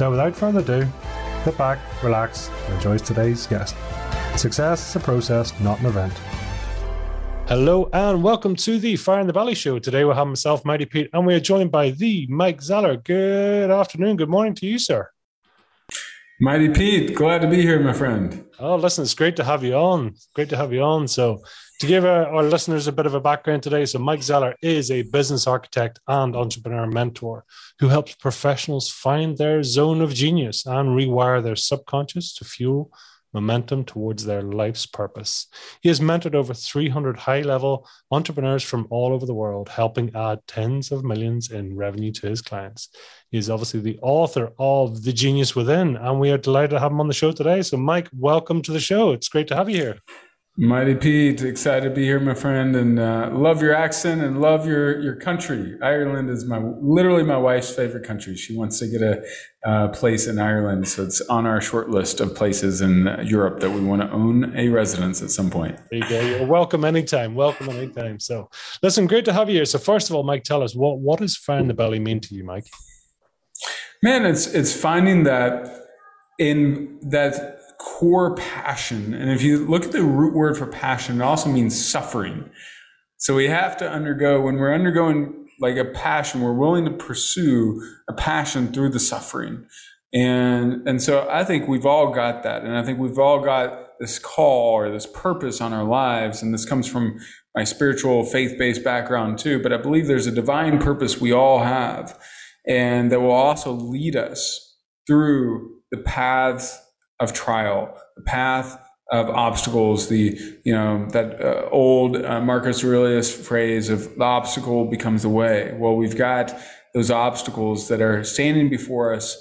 So, without further ado, sit back, relax, and enjoy today's guest. Success is a process, not an event. Hello and welcome to the Fire in the Belly show. Today we have myself, Mighty Pete, and we are joined by the Mike Zeller. Good afternoon, good morning to you, sir. Mighty Pete, glad to be here, my friend. Oh, listen, it's great to have you on. Great to have you on. So, to give our, our, listeners a bit of a background today, so Mike Zeller is a business architect and entrepreneur mentor who helps professionals find their zone of genius and rewire their subconscious to fuel momentum towards their life's purpose. He has mentored over 300 high level entrepreneurs from all over the world, helping add tens of millions in revenue to his clients. He is obviously the author of The Genius Within, and we are delighted to have him on the show today. So, Mike, welcome to the show. It's great to have you here. Mighty Pete, excited to be here, my friend, and uh, love your accent and love your your country. Ireland is my literally my wife's favorite country. She wants to get a uh, place in Ireland, so it's on our short list of places in Europe that we want to own a residence at some point. There you go. You're welcome anytime. Welcome anytime. So, listen, great to have you here. So, first of all, Mike, tell us what what does fire in the belly mean to you, Mike? Man, it's it's finding that in that core passion. And if you look at the root word for passion, it also means suffering. So we have to undergo, when we're undergoing like a passion, we're willing to pursue a passion through the suffering. And, and so I think we've all got that. And I think we've all got this call or this purpose on our lives. And this comes from my spiritual faith based background too. But I believe there's a divine purpose we all have and that will also lead us through the paths of trial, the path of obstacles, the, you know, that uh, old uh, Marcus Aurelius phrase of the obstacle becomes the way. Well, we've got those obstacles that are standing before us.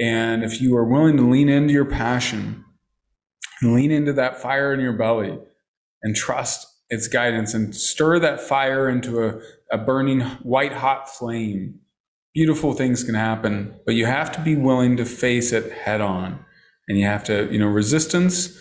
And if you are willing to lean into your passion lean into that fire in your belly and trust its guidance and stir that fire into a, a burning white hot flame, beautiful things can happen. But you have to be willing to face it head on and you have to you know resistance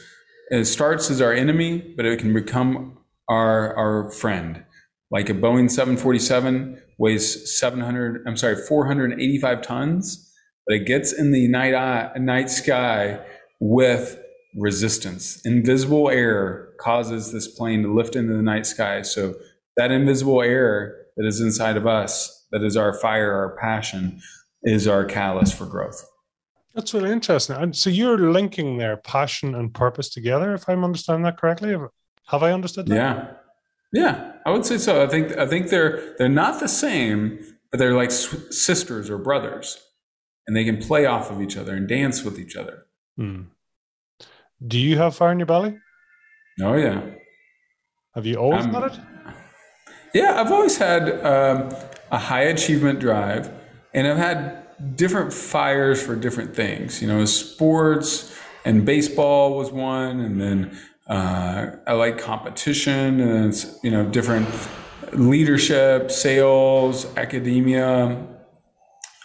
it starts as our enemy but it can become our our friend. Like a boeing 747 weighs 700 i'm sorry 485 tons but it gets in the night eye, night sky with resistance. Invisible air causes this plane to lift into the night sky. So that invisible air that is inside of us that is our fire our passion is our catalyst for growth that's really interesting. And so you're linking their passion and purpose together, if I'm understanding that correctly. Have I understood that? Yeah, yeah, I would say so. I think I think they're they're not the same, but they're like sisters or brothers, and they can play off of each other and dance with each other. Hmm. Do you have fire in your belly? Oh yeah. Have you always um, had it? Yeah, I've always had um, a high achievement drive, and I've had different fires for different things. You know, sports and baseball was one, and then uh, I like competition and it's you know different leadership, sales, academia.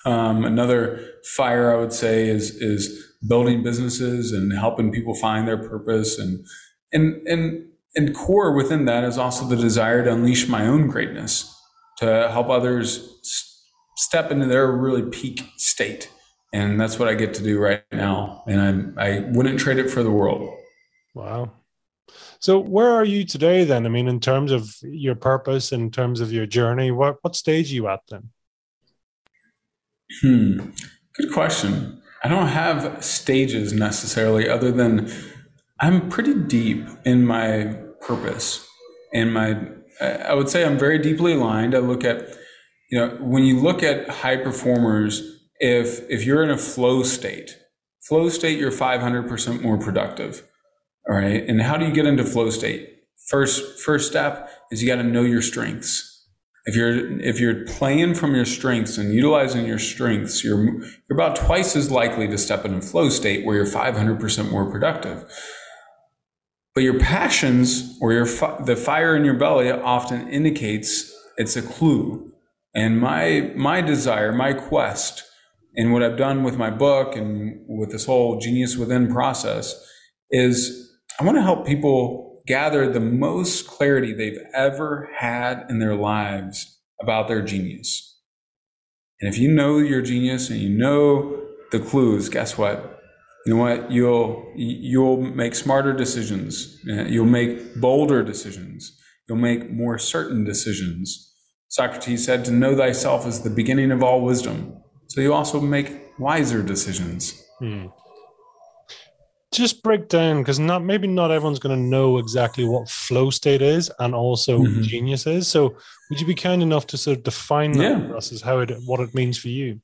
Um, another fire I would say is is building businesses and helping people find their purpose and and and and core within that is also the desire to unleash my own greatness to help others step into their really peak state. And that's what I get to do right now. And I, I wouldn't trade it for the world. Wow. So where are you today then? I mean, in terms of your purpose, in terms of your journey, what, what stage are you at then? Hmm. Good question. I don't have stages necessarily, other than I'm pretty deep in my purpose. And my, I would say I'm very deeply aligned. I look at you know, when you look at high performers, if if you're in a flow state, flow state, you're 500% more productive. All right. And how do you get into flow state? First, first step is you got to know your strengths. If you're if you're playing from your strengths and utilizing your strengths, you're you're about twice as likely to step into flow state where you're 500% more productive. But your passions or your the fire in your belly often indicates it's a clue. And my my desire, my quest, and what I've done with my book and with this whole genius within process is I want to help people gather the most clarity they've ever had in their lives about their genius. And if you know your genius and you know the clues, guess what? You know what? You'll you'll make smarter decisions. You'll make bolder decisions. You'll make more certain decisions. Socrates said, "To know thyself is the beginning of all wisdom." So you also make wiser decisions. Hmm just break down because not maybe not everyone's going to know exactly what flow state is and also mm-hmm. genius is. So would you be kind enough to sort of define that yeah. for us as how it what it means for you?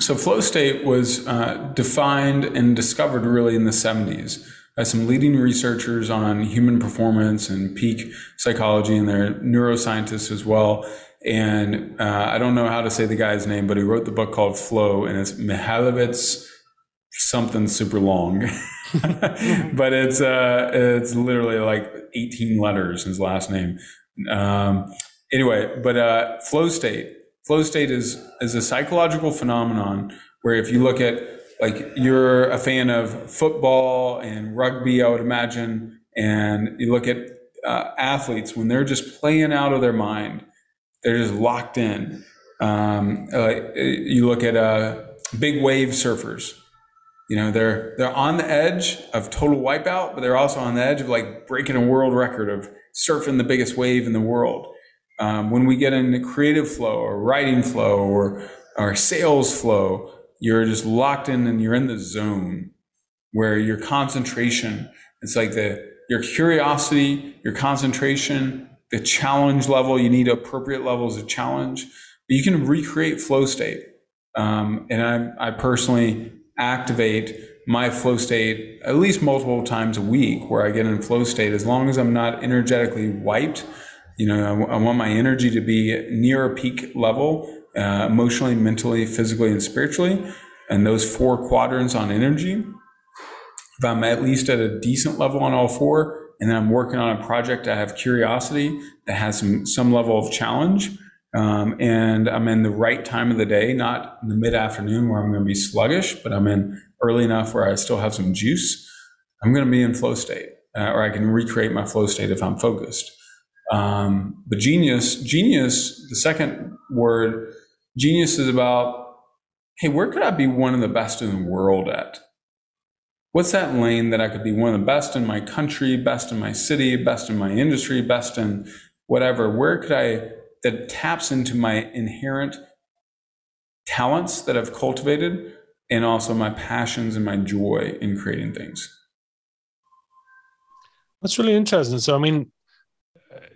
So flow state was uh, defined and discovered really in the 70s some leading researchers on human performance and peak psychology, and they're neuroscientists as well. And uh, I don't know how to say the guy's name, but he wrote the book called Flow, and it's Mihalovitz something super long, but it's uh, it's literally like 18 letters. His last name. Um, anyway, but uh, flow state. Flow state is is a psychological phenomenon where if you look at like you're a fan of football and rugby, I would imagine, and you look at uh, athletes when they're just playing out of their mind, they're just locked in. Um, you look at uh, big wave surfers you know, they're they're on the edge of total wipeout, but they're also on the edge of like breaking a world record of surfing the biggest wave in the world. Um, when we get into creative flow or writing flow or or sales flow, you're just locked in and you're in the zone where your concentration, it's like the your curiosity, your concentration, the challenge level, you need appropriate levels of challenge. But you can recreate flow state. Um, and I, I personally activate my flow state at least multiple times a week where I get in flow state as long as I'm not energetically wiped. You know, I, I want my energy to be near a peak level, uh, emotionally, mentally, physically, and spiritually. And those four quadrants on energy, if I'm at least at a decent level on all four, and then I'm working on a project I have curiosity that has some, some level of challenge, um, and I'm in the right time of the day, not in the mid afternoon where I'm going to be sluggish, but I'm in early enough where I still have some juice. I'm going to be in flow state, uh, or I can recreate my flow state if I'm focused. Um, but genius, genius, the second word, genius is about, hey, where could I be one of the best in the world at? What's that lane that I could be one of the best in my country, best in my city, best in my industry, best in whatever? Where could I that taps into my inherent talents that I've cultivated and also my passions and my joy in creating things. That's really interesting. So, I mean,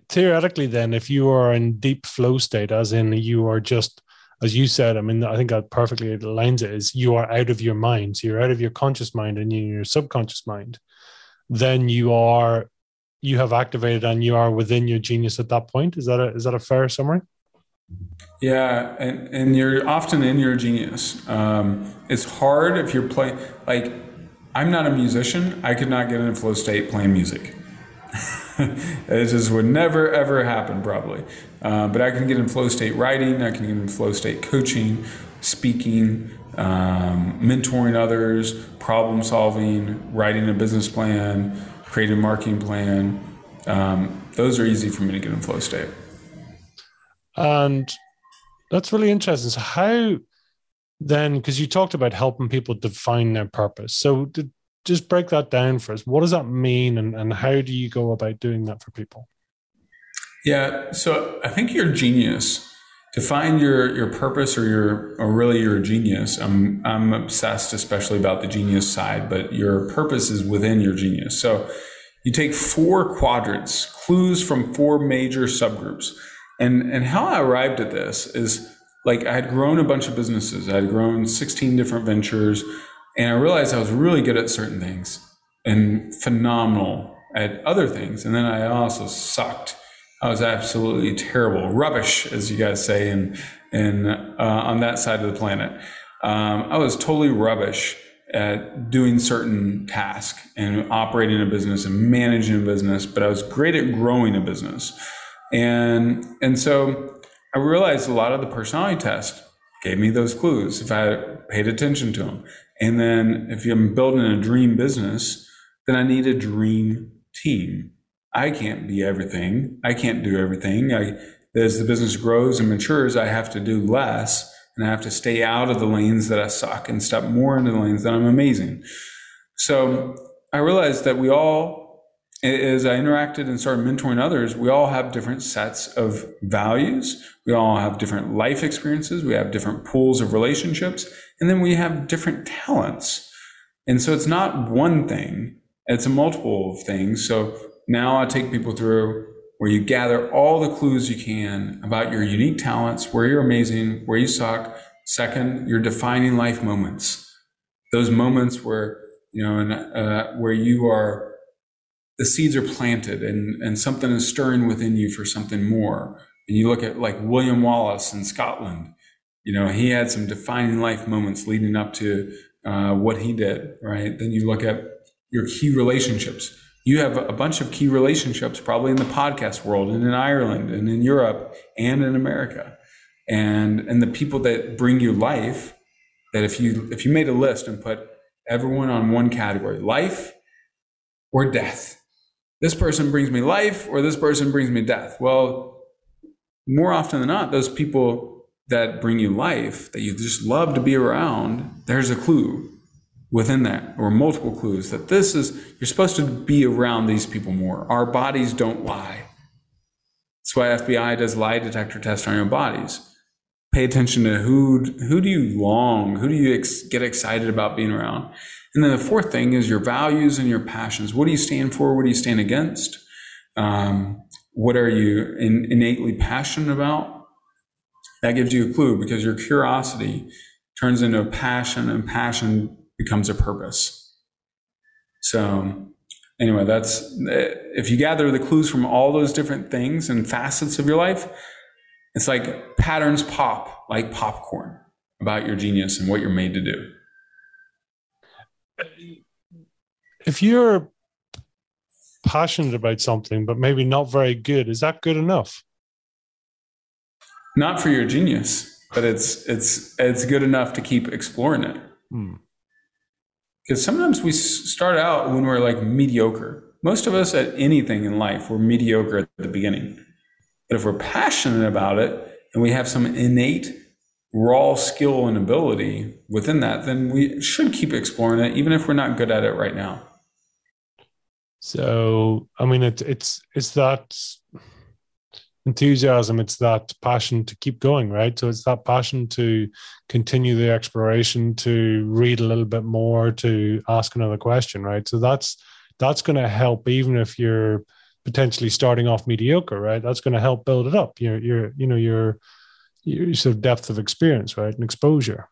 theoretically, then, if you are in deep flow state, as in you are just, as you said, I mean, I think that perfectly aligns it, is you are out of your mind. So you're out of your conscious mind and in your subconscious mind. Then you are you have activated and you are within your genius at that point. Is that a, is that a fair summary? Yeah, and, and you're often in your genius. Um, it's hard if you're playing, like, I'm not a musician. I could not get in a flow state playing music. it just would never, ever happen, probably. Uh, but I can get in flow state writing, I can get in flow state coaching, speaking, um, mentoring others, problem solving, writing a business plan, creating a marketing plan. Um, those are easy for me to get in flow state. And that's really interesting. So, how then, because you talked about helping people define their purpose. So, just break that down for us. What does that mean, and, and how do you go about doing that for people? Yeah. So, I think your genius to find your your purpose or your or really your genius i'm i'm obsessed especially about the genius side but your purpose is within your genius so you take four quadrants clues from four major subgroups and and how i arrived at this is like i had grown a bunch of businesses i had grown 16 different ventures and i realized i was really good at certain things and phenomenal at other things and then i also sucked I was absolutely terrible, rubbish, as you guys say, in in uh, on that side of the planet. Um, I was totally rubbish at doing certain tasks and operating a business and managing a business, but I was great at growing a business. And and so I realized a lot of the personality test gave me those clues if I paid attention to them. And then if I'm building a dream business, then I need a dream team. I can't be everything. I can't do everything. I, as the business grows and matures, I have to do less and I have to stay out of the lanes that I suck and step more into the lanes that I'm amazing. So I realized that we all, as I interacted and started mentoring others, we all have different sets of values. We all have different life experiences. We have different pools of relationships, and then we have different talents. And so it's not one thing, it's a multiple of things. So now I take people through where you gather all the clues you can about your unique talents, where you're amazing, where you suck. Second, your defining life moments. Those moments where, you know, and, uh, where you are, the seeds are planted and, and something is stirring within you for something more. And you look at like William Wallace in Scotland, you know, he had some defining life moments leading up to uh, what he did, right? Then you look at your key relationships you have a bunch of key relationships probably in the podcast world and in Ireland and in Europe and in America. And and the people that bring you life that if you if you made a list and put everyone on one category, life or death. This person brings me life or this person brings me death. Well, more often than not, those people that bring you life that you just love to be around, there's a clue within that or multiple clues that this is you're supposed to be around these people more. Our bodies don't lie. That's why fbi does lie detector tests on your bodies. Pay attention to who who do you long who do you ex- get excited about being around and then the fourth thing is your values and your passions what do you stand for what do you stand against um, what are you in, innately passionate about that gives you a clue because your curiosity turns into a passion and passion becomes a purpose. So, anyway, that's if you gather the clues from all those different things and facets of your life, it's like patterns pop like popcorn about your genius and what you're made to do. If you're passionate about something, but maybe not very good, is that good enough? Not for your genius, but it's it's it's good enough to keep exploring it. Hmm. Because sometimes we start out when we're like mediocre. Most of us at anything in life, we're mediocre at the beginning. But if we're passionate about it and we have some innate raw skill and ability within that, then we should keep exploring it, even if we're not good at it right now. So, I mean, it, it's it's that enthusiasm it's that passion to keep going right? So it's that passion to continue the exploration to read a little bit more to ask another question right? So that's that's going to help even if you're potentially starting off mediocre right? That's going to help build it up. You're you're you know your your sort of depth of experience right and exposure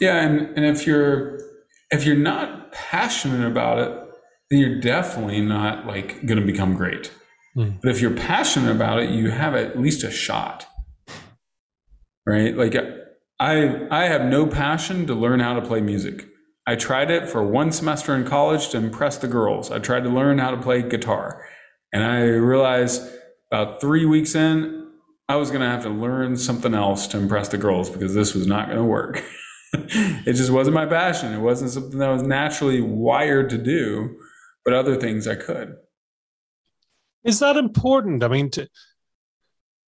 yeah and and if you're if you're not passionate about it then you're definitely not like going to become great Mm. But if you're passionate about it, you have at least a shot. Right? Like I I have no passion to learn how to play music. I tried it for one semester in college to impress the girls. I tried to learn how to play guitar. And I realized about 3 weeks in I was going to have to learn something else to impress the girls because this was not going to work. it just wasn't my passion. It wasn't something that I was naturally wired to do, but other things I could. Is that important? I mean, to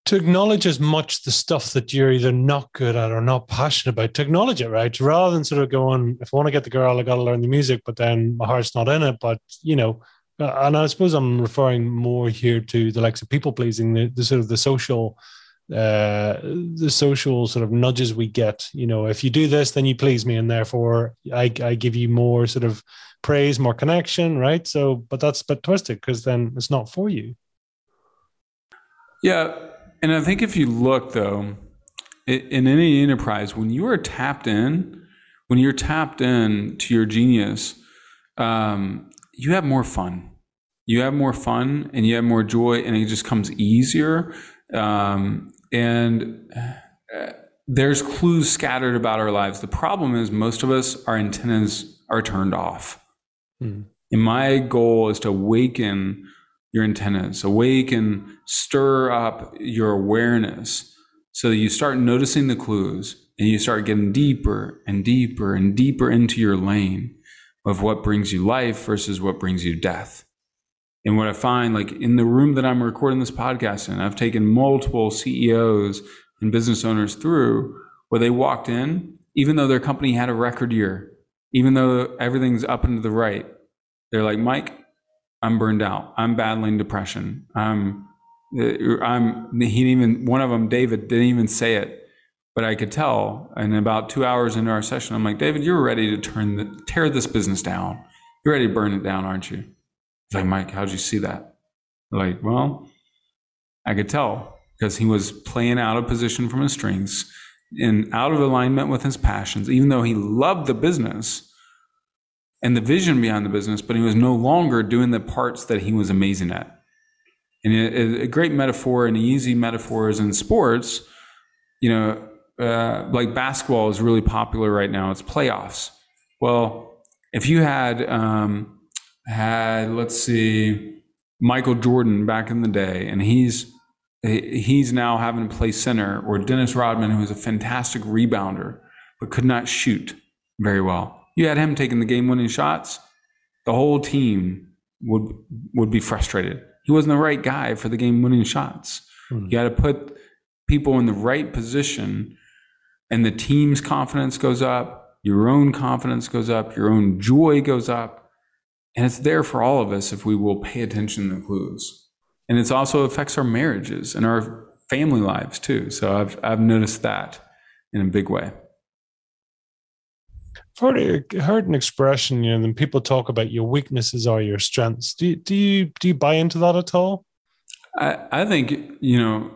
to acknowledge as much the stuff that you're either not good at or not passionate about, to acknowledge it, right? Rather than sort of going, if I want to get the girl, I got to learn the music, but then my heart's not in it. But you know, uh, and I suppose I'm referring more here to the likes of people pleasing, the, the sort of the social uh, the social sort of nudges we get. You know, if you do this, then you please me, and therefore I, I give you more sort of praise, more connection, right? So, but that's a bit twisted because then it's not for you. Yeah. And I think if you look though, in any enterprise, when you are tapped in, when you're tapped in to your genius, um, you have more fun. you have more fun and you have more joy and it just comes easier. Um, and uh, there's clues scattered about our lives. The problem is most of us, our antennas are turned off. Hmm. And my goal is to awaken your antennas, awaken, stir up your awareness so that you start noticing the clues and you start getting deeper and deeper and deeper into your lane of what brings you life versus what brings you death. And what I find, like in the room that I'm recording this podcast in, I've taken multiple CEOs and business owners through where they walked in, even though their company had a record year, even though everything's up and to the right, they're like, Mike, I'm burned out. I'm battling depression. I'm, uh, I'm, he didn't even, one of them, David, didn't even say it, but I could tell. And about two hours into our session, I'm like, David, you're ready to turn the, tear this business down. You're ready to burn it down, aren't you? He's like, Mike, how'd you see that? like, well, I could tell because he was playing out of position from his strengths and out of alignment with his passions, even though he loved the business and the vision behind the business, but he was no longer doing the parts that he was amazing at. And a, a great metaphor, an easy metaphor is in sports, you know, uh, like basketball is really popular right now. It's playoffs. Well, if you had, um, had, let's see, Michael Jordan back in the day, and he's, he's now having to play center, or Dennis Rodman, who was a fantastic rebounder, but could not shoot very well you had him taking the game winning shots, the whole team would would be frustrated. He wasn't the right guy for the game winning shots. Hmm. You got to put people in the right position, and the team's confidence goes up, your own confidence goes up, your own joy goes up. And it's there for all of us if we will pay attention to the clues. And it also affects our marriages and our family lives too. So I've, I've noticed that in a big way. I've heard, heard an expression, you know, when people talk about your weaknesses are your strengths. Do you, do you do you buy into that at all? I, I think you know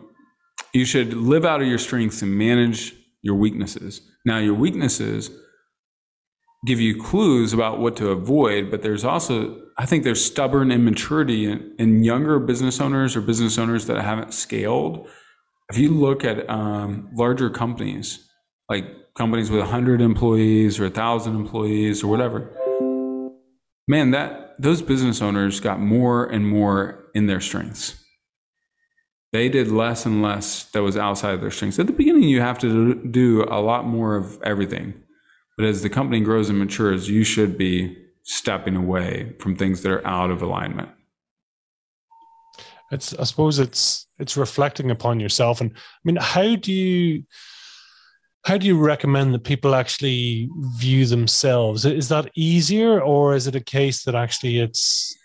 you should live out of your strengths and manage your weaknesses. Now, your weaknesses give you clues about what to avoid, but there's also I think there's stubborn immaturity in, in younger business owners or business owners that haven't scaled. If you look at um, larger companies like companies with 100 employees or 1000 employees or whatever man that those business owners got more and more in their strengths they did less and less that was outside of their strengths. At the beginning you have to do a lot more of everything. But as the company grows and matures you should be stepping away from things that are out of alignment. It's i suppose it's it's reflecting upon yourself. And i mean how do you how do you recommend that people actually view themselves? Is that easier, or is it a case that actually it's,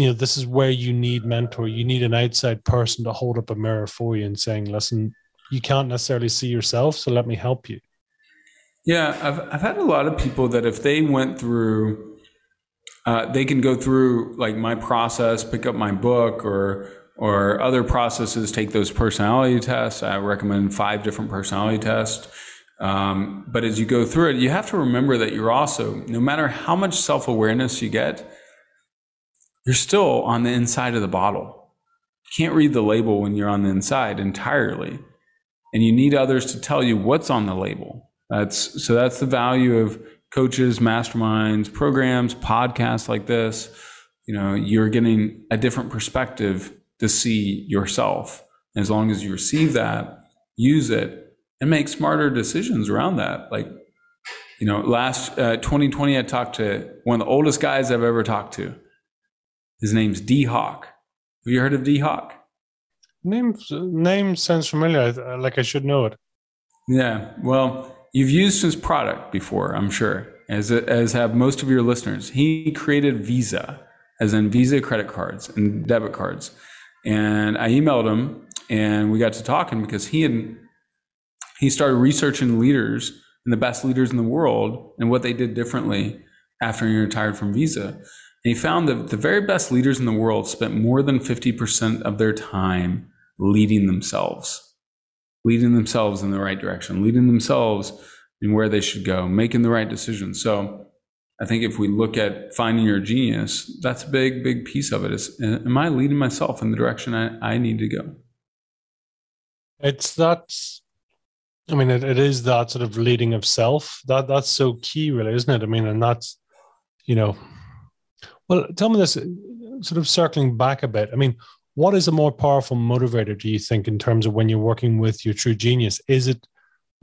you know, this is where you need mentor? You need an outside person to hold up a mirror for you and saying, listen, you can't necessarily see yourself, so let me help you. Yeah, I've, I've had a lot of people that if they went through, uh, they can go through like my process, pick up my book or or other processes, take those personality tests. I recommend five different personality tests um, but as you go through it, you have to remember that you're also, no matter how much self awareness you get, you're still on the inside of the bottle. You can't read the label when you're on the inside entirely. And you need others to tell you what's on the label. That's so that's the value of coaches, masterminds, programs, podcasts like this. You know, you're getting a different perspective to see yourself. As long as you receive that, use it, and make smarter decisions around that. Like, you know, last uh, 2020, I talked to one of the oldest guys I've ever talked to. His name's Dee Hock. Have you heard of Dee Hock? Name name sounds familiar. Like I should know it. Yeah. Well, you've used his product before, I'm sure, as as have most of your listeners. He created Visa, as in Visa credit cards and debit cards. And I emailed him, and we got to talking because he had he started researching leaders and the best leaders in the world and what they did differently after he retired from Visa. And he found that the very best leaders in the world spent more than 50% of their time leading themselves, leading themselves in the right direction, leading themselves in where they should go, making the right decisions. So I think if we look at finding your genius, that's a big, big piece of it. Is am I leading myself in the direction I, I need to go? It's that. I mean, it, it is that sort of leading of self. That that's so key, really, isn't it? I mean, and that's, you know, well, tell me this, uh, sort of circling back a bit. I mean, what is a more powerful motivator, do you think, in terms of when you're working with your true genius? Is it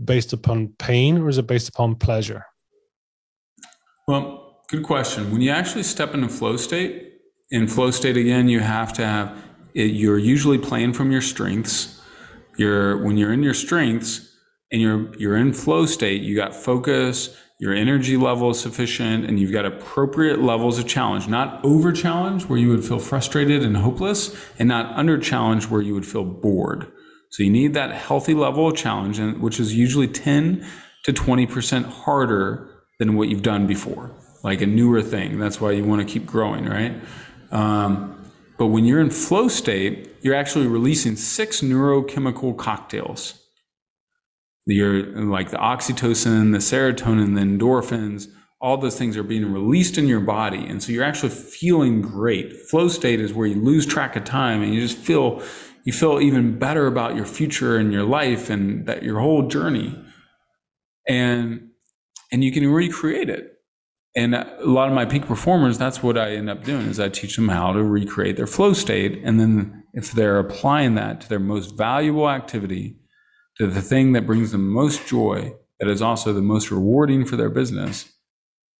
based upon pain or is it based upon pleasure? Well, good question. When you actually step into flow state, in flow state again, you have to have it, you're usually playing from your strengths. You're when you're in your strengths and you're you're in flow state, you got focus, your energy level is sufficient, and you've got appropriate levels of challenge. Not over challenge where you would feel frustrated and hopeless, and not under challenge where you would feel bored. So you need that healthy level of challenge, which is usually 10 to 20% harder than what you've done before, like a newer thing. That's why you want to keep growing, right? Um, but when you're in flow state, you're actually releasing six neurochemical cocktails. You're like the oxytocin, the serotonin, the endorphins, all those things are being released in your body. And so you're actually feeling great. Flow state is where you lose track of time and you just feel, you feel even better about your future and your life and that your whole journey. And and you can recreate it. And a lot of my peak performers, that's what I end up doing is I teach them how to recreate their flow state. And then if they're applying that to their most valuable activity, to the thing that brings them most joy, that is also the most rewarding for their business,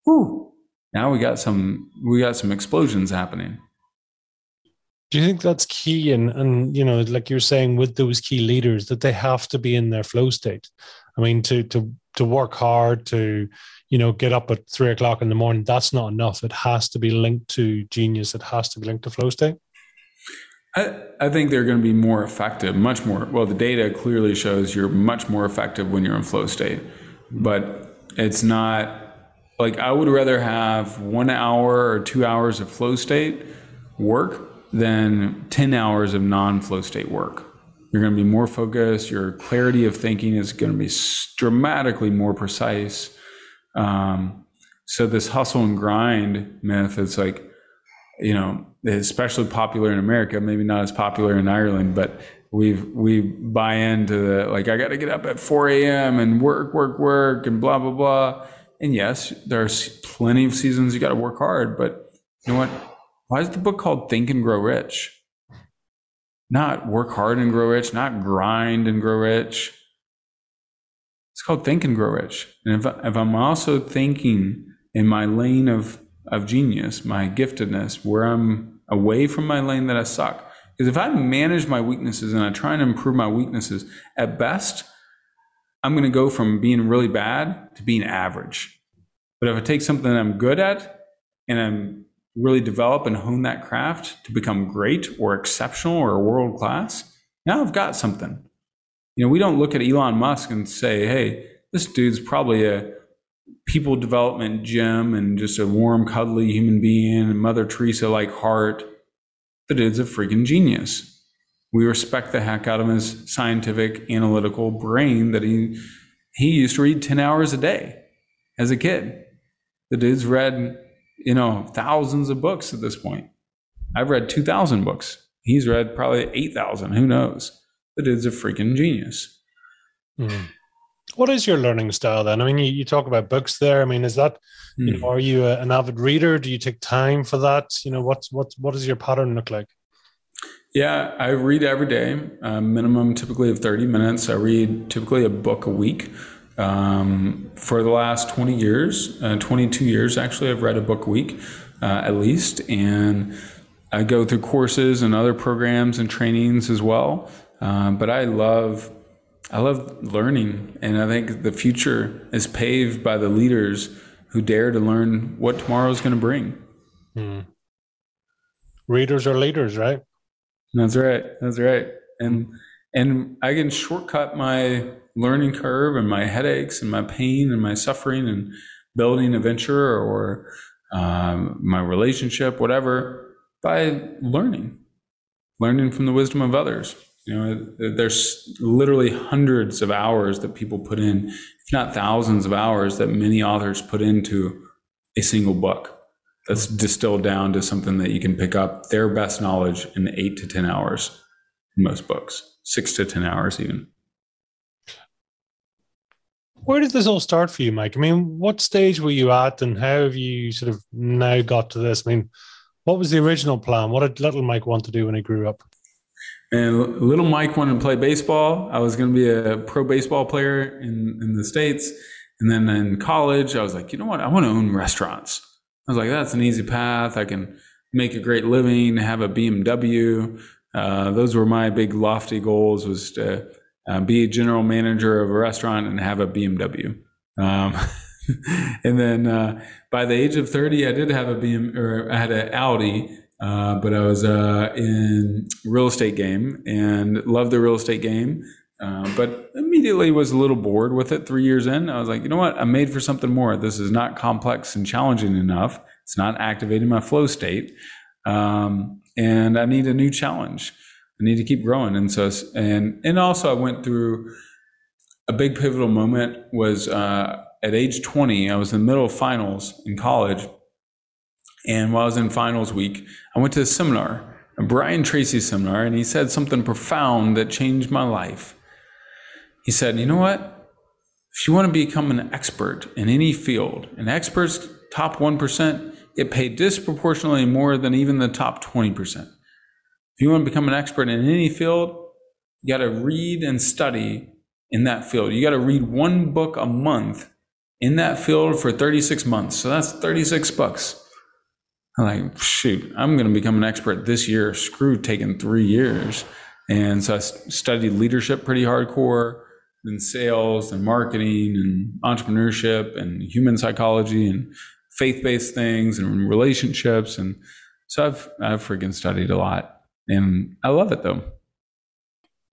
whew, now we got some we got some explosions happening. Do you think that's key? And and you know, like you're saying with those key leaders, that they have to be in their flow state. I mean, to to to work hard, to you know, get up at three o'clock in the morning, that's not enough. It has to be linked to genius. It has to be linked to flow state. I, I think they're going to be more effective, much more. Well, the data clearly shows you're much more effective when you're in flow state, but it's not like I would rather have one hour or two hours of flow state work than 10 hours of non flow state work. You're going to be more focused. Your clarity of thinking is going to be dramatically more precise. Um, so this hustle and grind myth is like, you know, especially popular in America, maybe not as popular in Ireland, but we've we buy into the like I got to get up at 4 a.m. and work, work, work, and blah blah blah. And yes, there's plenty of seasons you got to work hard, but you know what? Why is the book called Think and Grow Rich? not work hard and grow rich, not grind and grow rich. It's called think and grow rich. And if, if I'm also thinking in my lane of, of genius, my giftedness, where I'm away from my lane that I suck, because if I manage my weaknesses and I try and improve my weaknesses, at best, I'm going to go from being really bad to being average. But if I take something that I'm good at and I'm really develop and hone that craft to become great or exceptional or world class, now I've got something. You know, we don't look at Elon Musk and say, hey, this dude's probably a people development gem and just a warm, cuddly human being and Mother Teresa like heart. The dude's a freaking genius. We respect the heck out of his scientific, analytical brain that he he used to read 10 hours a day as a kid. The dude's read you know, thousands of books at this point. I've read 2,000 books. He's read probably 8,000. Who knows? The dude's a freaking genius. Mm. What is your learning style then? I mean, you, you talk about books there. I mean, is that, mm. you hmm. know, are you a, an avid reader? Do you take time for that? You know, what, what, what does your pattern look like? Yeah, I read every day, uh, minimum typically of 30 minutes. I read typically a book a week. Um, for the last 20 years, uh, 22 years actually, I've read a book a week uh, at least, and I go through courses and other programs and trainings as well. Um, but I love, I love learning, and I think the future is paved by the leaders who dare to learn what tomorrow is going to bring. Hmm. Readers are leaders, right? That's right. That's right. And and I can shortcut my learning curve and my headaches and my pain and my suffering and building a venture or um, my relationship, whatever, by learning, learning from the wisdom of others. You know, there's literally hundreds of hours that people put in, if not thousands of hours that many authors put into a single book that's distilled down to something that you can pick up their best knowledge in eight to 10 hours in most books, six to 10 hours even. Where did this all start for you, Mike? I mean, what stage were you at and how have you sort of now got to this? I mean, what was the original plan? What did little Mike want to do when he grew up? And little Mike wanted to play baseball. I was going to be a pro baseball player in, in the States. And then in college, I was like, you know what? I want to own restaurants. I was like, that's an easy path. I can make a great living, have a BMW. Uh, those were my big lofty goals was to uh, be a general manager of a restaurant and have a BMW. Um, and then uh, by the age of 30, I did have a BM or I had an Audi, uh, but I was uh, in real estate game and loved the real estate game. Uh, but immediately was a little bored with it three years in. I was like, you know what? I'm made for something more. This is not complex and challenging enough. It's not activating my flow state. Um, and I need a new challenge. I need to keep growing. And so, and, and also I went through a big pivotal moment was, uh, at age 20, I was in the middle of finals in college. And while I was in finals week, I went to a seminar, a Brian Tracy seminar, and he said something profound that changed my life. He said, You know what? If you want to become an expert in any field, an expert's top 1% get paid disproportionately more than even the top 20%. If you want to become an expert in any field, you got to read and study in that field. You got to read one book a month in that field for 36 months. So that's 36 bucks. I'm like, shoot, I'm going to become an expert this year. Screw taking three years. And so I studied leadership pretty hardcore, then sales and marketing and entrepreneurship and human psychology and faith-based things and relationships. And so I've, I've freaking studied a lot and I love it though.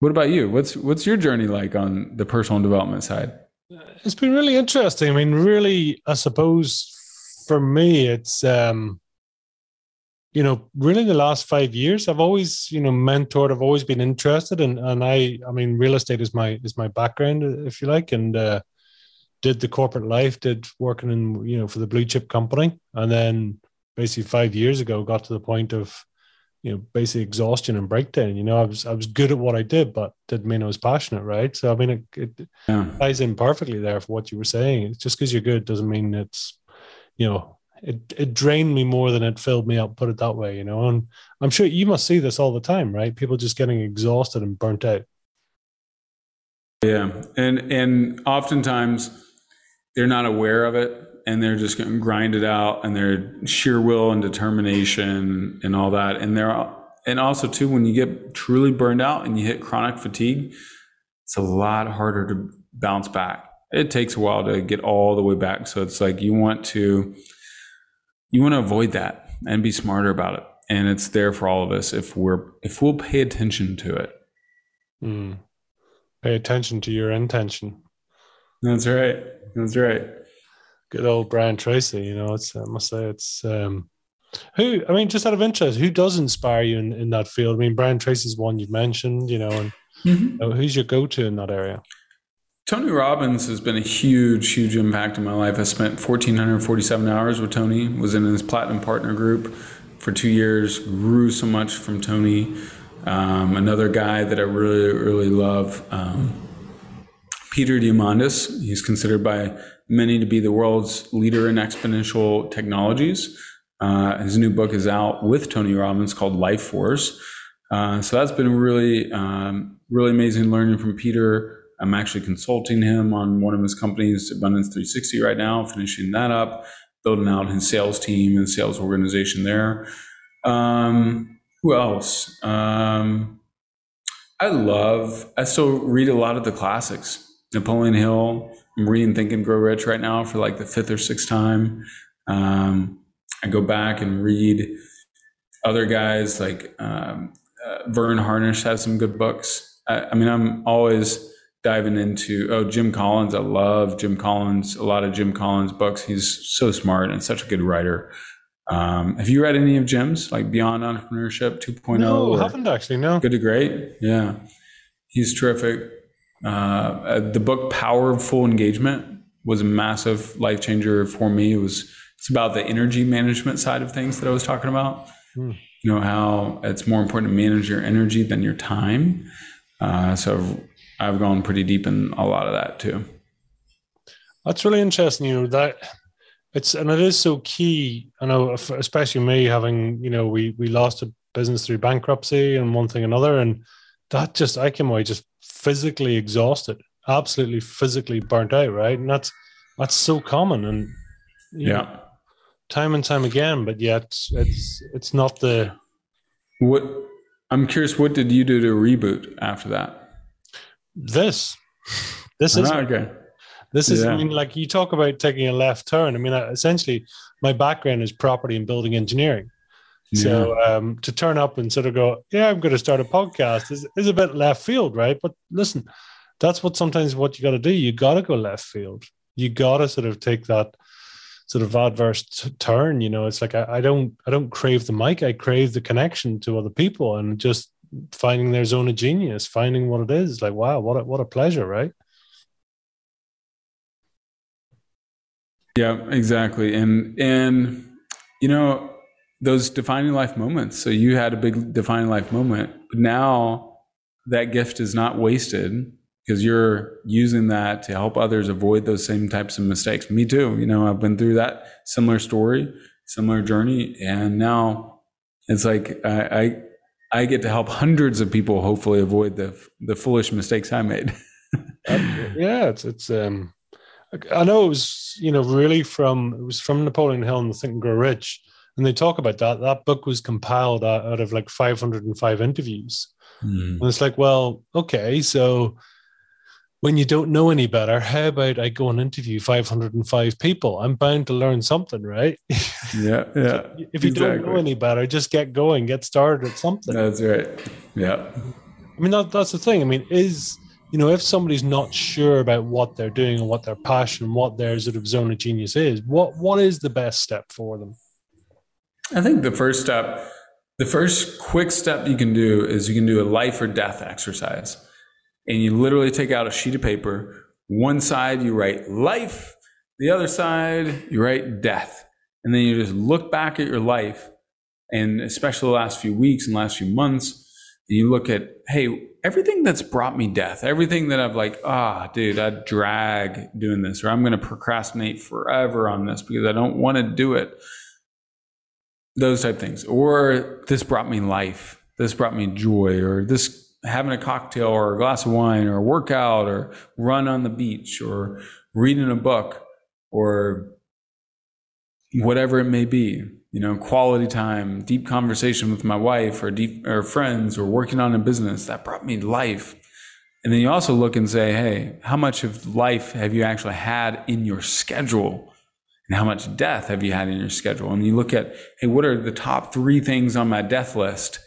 What about you? What's what's your journey like on the personal development side? It's been really interesting. I mean, really, I suppose for me, it's um, you know, really the last five years, I've always, you know, mentored. I've always been interested, and and I, I mean, real estate is my is my background, if you like, and uh, did the corporate life, did working in, you know, for the blue chip company, and then basically five years ago, got to the point of you know basically exhaustion and breakdown you know i was i was good at what i did but didn't mean i was passionate right so i mean it, it yeah. ties in perfectly there for what you were saying it's just because you're good doesn't mean it's you know it, it drained me more than it filled me up put it that way you know and i'm sure you must see this all the time right people just getting exhausted and burnt out yeah and and oftentimes they're not aware of it and they're just going to grind it out and their sheer will and determination and all that. And they're, and also too, when you get truly burned out and you hit chronic fatigue, it's a lot harder to bounce back. It takes a while to get all the way back. So it's like you want to, you want to avoid that and be smarter about it. And it's there for all of us if we're, if we'll pay attention to it. Mm. Pay attention to your intention. That's right. That's right good old Brian Tracy. You know, it's I must say it's um, who I mean, just out of interest, who does inspire you in, in that field? I mean, Brian Tracy's one you've mentioned, you know, and mm-hmm. who's your go to in that area? Tony Robbins has been a huge, huge impact in my life. I spent 1,447 hours with Tony, was in his platinum partner group for two years, grew so much from Tony. Um, another guy that I really, really love, um, Peter Diamandis. He's considered by many to be the world's leader in exponential technologies. Uh, his new book is out with Tony Robbins called Life Force. Uh, so that's been really, um, really amazing learning from Peter. I'm actually consulting him on one of his companies, Abundance 360, right now, finishing that up, building out his sales team and sales organization there. Um, who else? Um, I love, I still read a lot of the classics. Napoleon Hill, I'm reading Think and Grow Rich right now for like the fifth or sixth time. Um, I go back and read other guys like um, uh, Verne Harnish has some good books. I, I, mean, I'm always diving into oh Jim Collins. I love Jim Collins. A lot of Jim Collins books. He's so smart and such a good writer. Um, have you read any of Jim's like Beyond Entrepreneurship 2.0? No, haven't actually. No. Good to Great. Yeah, he's terrific. Uh, uh, the book Powerful Engagement was a massive life changer for me. It was It's about the energy management side of things that I was talking about. Hmm. You know how it's more important to manage your energy than your time. Uh, so I've gone pretty deep in a lot of that too. That's really interesting. You know that it's and it is so key. I know, especially me having you know we we lost a business through bankruptcy and one thing another, and that just I came away just physically exhausted, absolutely physically burnt out. Right, and that's that's so common and yeah. Know, time and time again. But yet it's it's not the what. I'm curious. What did you do to reboot after that? This, this is oh, okay. This is, yeah. I mean, like you talk about taking a left turn. I mean, essentially, my background is property and building engineering. Yeah. So um, to turn up and sort of go, yeah, I'm going to start a podcast is, is a bit left field, right? But listen, that's what sometimes what you got to do. You got to go left field. You got to sort of take that sort of adverse t- turn. You know, it's like I, I don't I don't crave the mic. I crave the connection to other people and just finding their zone of genius, finding what it is. Like wow, what a, what a pleasure, right? Yeah, exactly. And and you know, those defining life moments. So you had a big defining life moment, but now that gift is not wasted because you're using that to help others avoid those same types of mistakes. Me too. You know, I've been through that similar story, similar journey, and now it's like I, I I get to help hundreds of people hopefully avoid the the foolish mistakes I made. yeah, it's it's um I know it was, you know, really from it was from Napoleon Hill and the Think and Grow Rich, and they talk about that. That book was compiled out, out of like 505 interviews, mm. and it's like, well, okay, so when you don't know any better, how about I go and interview 505 people? I'm bound to learn something, right? Yeah, yeah. if you exactly. don't know any better, just get going, get started at something. That's right. Yeah. I mean, that, that's the thing. I mean, is you know, if somebody's not sure about what they're doing and what their passion, what their sort of zone of genius is, what what is the best step for them? I think the first step, the first quick step you can do is you can do a life or death exercise. And you literally take out a sheet of paper. One side you write life, the other side you write death. And then you just look back at your life, and especially the last few weeks and last few months, and you look at, hey, everything that's brought me death, everything that I've like, ah, oh, dude, I drag doing this, or I'm going to procrastinate forever on this because I don't want to do it. Those type things. Or this brought me life. This brought me joy, or this having a cocktail or a glass of wine or a workout or run on the beach or reading a book or whatever it may be you know, quality time, deep conversation with my wife or deep or friends or working on a business that brought me life. And then you also look and say, hey, how much of life have you actually had in your schedule? And how much death have you had in your schedule? And you look at, hey, what are the top three things on my death list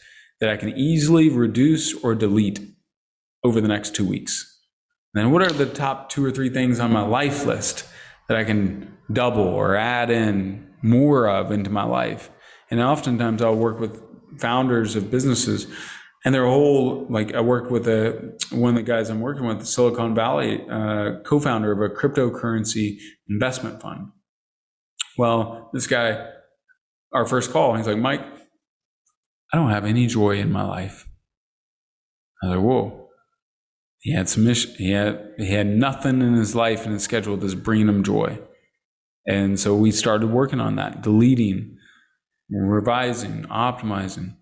that I can easily reduce or delete over the next two weeks? And then what are the top two or three things on my life list that I can double or add in more of into my life. And oftentimes I'll work with founders of businesses and their whole like I work with a one of the guys I'm working with, Silicon Valley uh, co-founder of a cryptocurrency investment fund. Well, this guy, our first call, he's like, Mike, I don't have any joy in my life. I was like, whoa. He had some mission. He had he had nothing in his life and his schedule that's bringing him joy. And so we started working on that, deleting, revising, optimizing.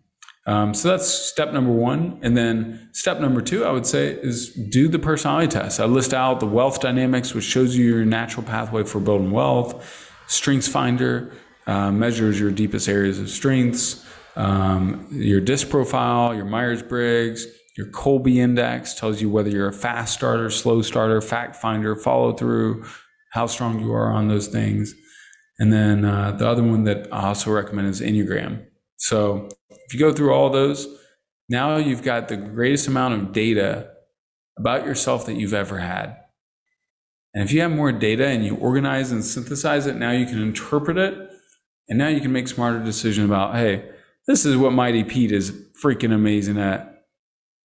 Um, so that's step number one. And then step number two, I would say, is do the personality test. I list out the wealth dynamics, which shows you your natural pathway for building wealth. Strengths Finder uh, measures your deepest areas of strengths. Um, your disc profile, your Myers Briggs, your Kolbe index tells you whether you're a fast starter, slow starter, fact finder, follow through, how strong you are on those things. And then uh, the other one that I also recommend is Enneagram. So if you go through all those, now you've got the greatest amount of data about yourself that you've ever had. And if you have more data and you organize and synthesize it, now you can interpret it. And now you can make smarter decisions about, hey, this is what Mighty Pete is freaking amazing at.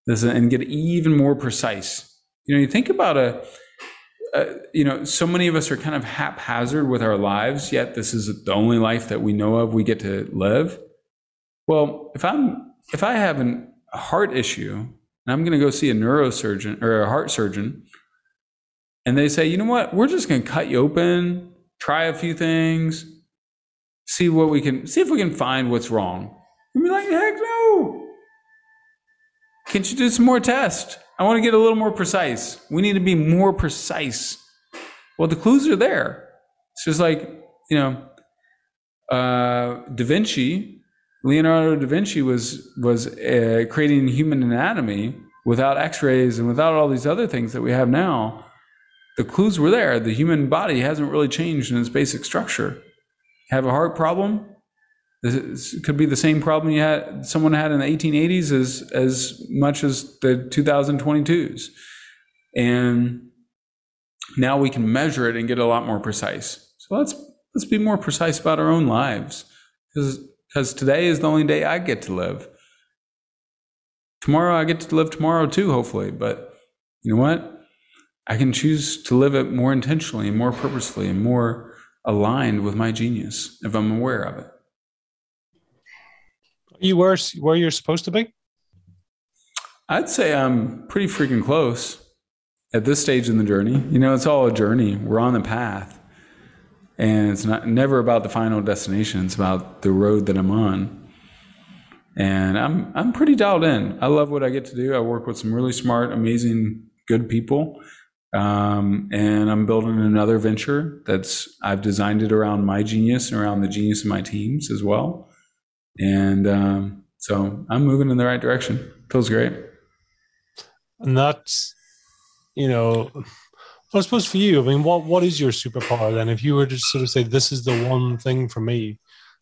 This and get even more precise. You know, you think about a uh, you know, so many of us are kind of haphazard with our lives, yet this is the only life that we know of we get to live. Well, if I'm if I have an, a heart issue and I'm going to go see a neurosurgeon or a heart surgeon, and they say, you know what, we're just going to cut you open, try a few things, see what we can see if we can find what's wrong. You'd be like, heck no. Can't you do some more tests? I want to get a little more precise. We need to be more precise. Well, the clues are there. It's just like, you know, uh, Da Vinci, Leonardo da Vinci was, was uh, creating human anatomy without x rays and without all these other things that we have now. The clues were there. The human body hasn't really changed in its basic structure. Have a heart problem? This could be the same problem you had someone had in the 1880s as as much as the 2022s, and now we can measure it and get a lot more precise. So let's let's be more precise about our own lives, because because today is the only day I get to live. Tomorrow I get to live tomorrow too, hopefully. But you know what? I can choose to live it more intentionally and more purposefully and more aligned with my genius if I'm aware of it you where where you're supposed to be? I'd say I'm pretty freaking close at this stage in the journey. You know, it's all a journey. We're on the path, and it's not never about the final destination. It's about the road that I'm on. And I'm I'm pretty dialed in. I love what I get to do. I work with some really smart, amazing, good people. Um, and I'm building another venture that's I've designed it around my genius and around the genius of my teams as well. And um, so I'm moving in the right direction. Feels great. And that's, you know, I suppose for you, I mean, what what is your superpower then? If you were to sort of say, this is the one thing for me,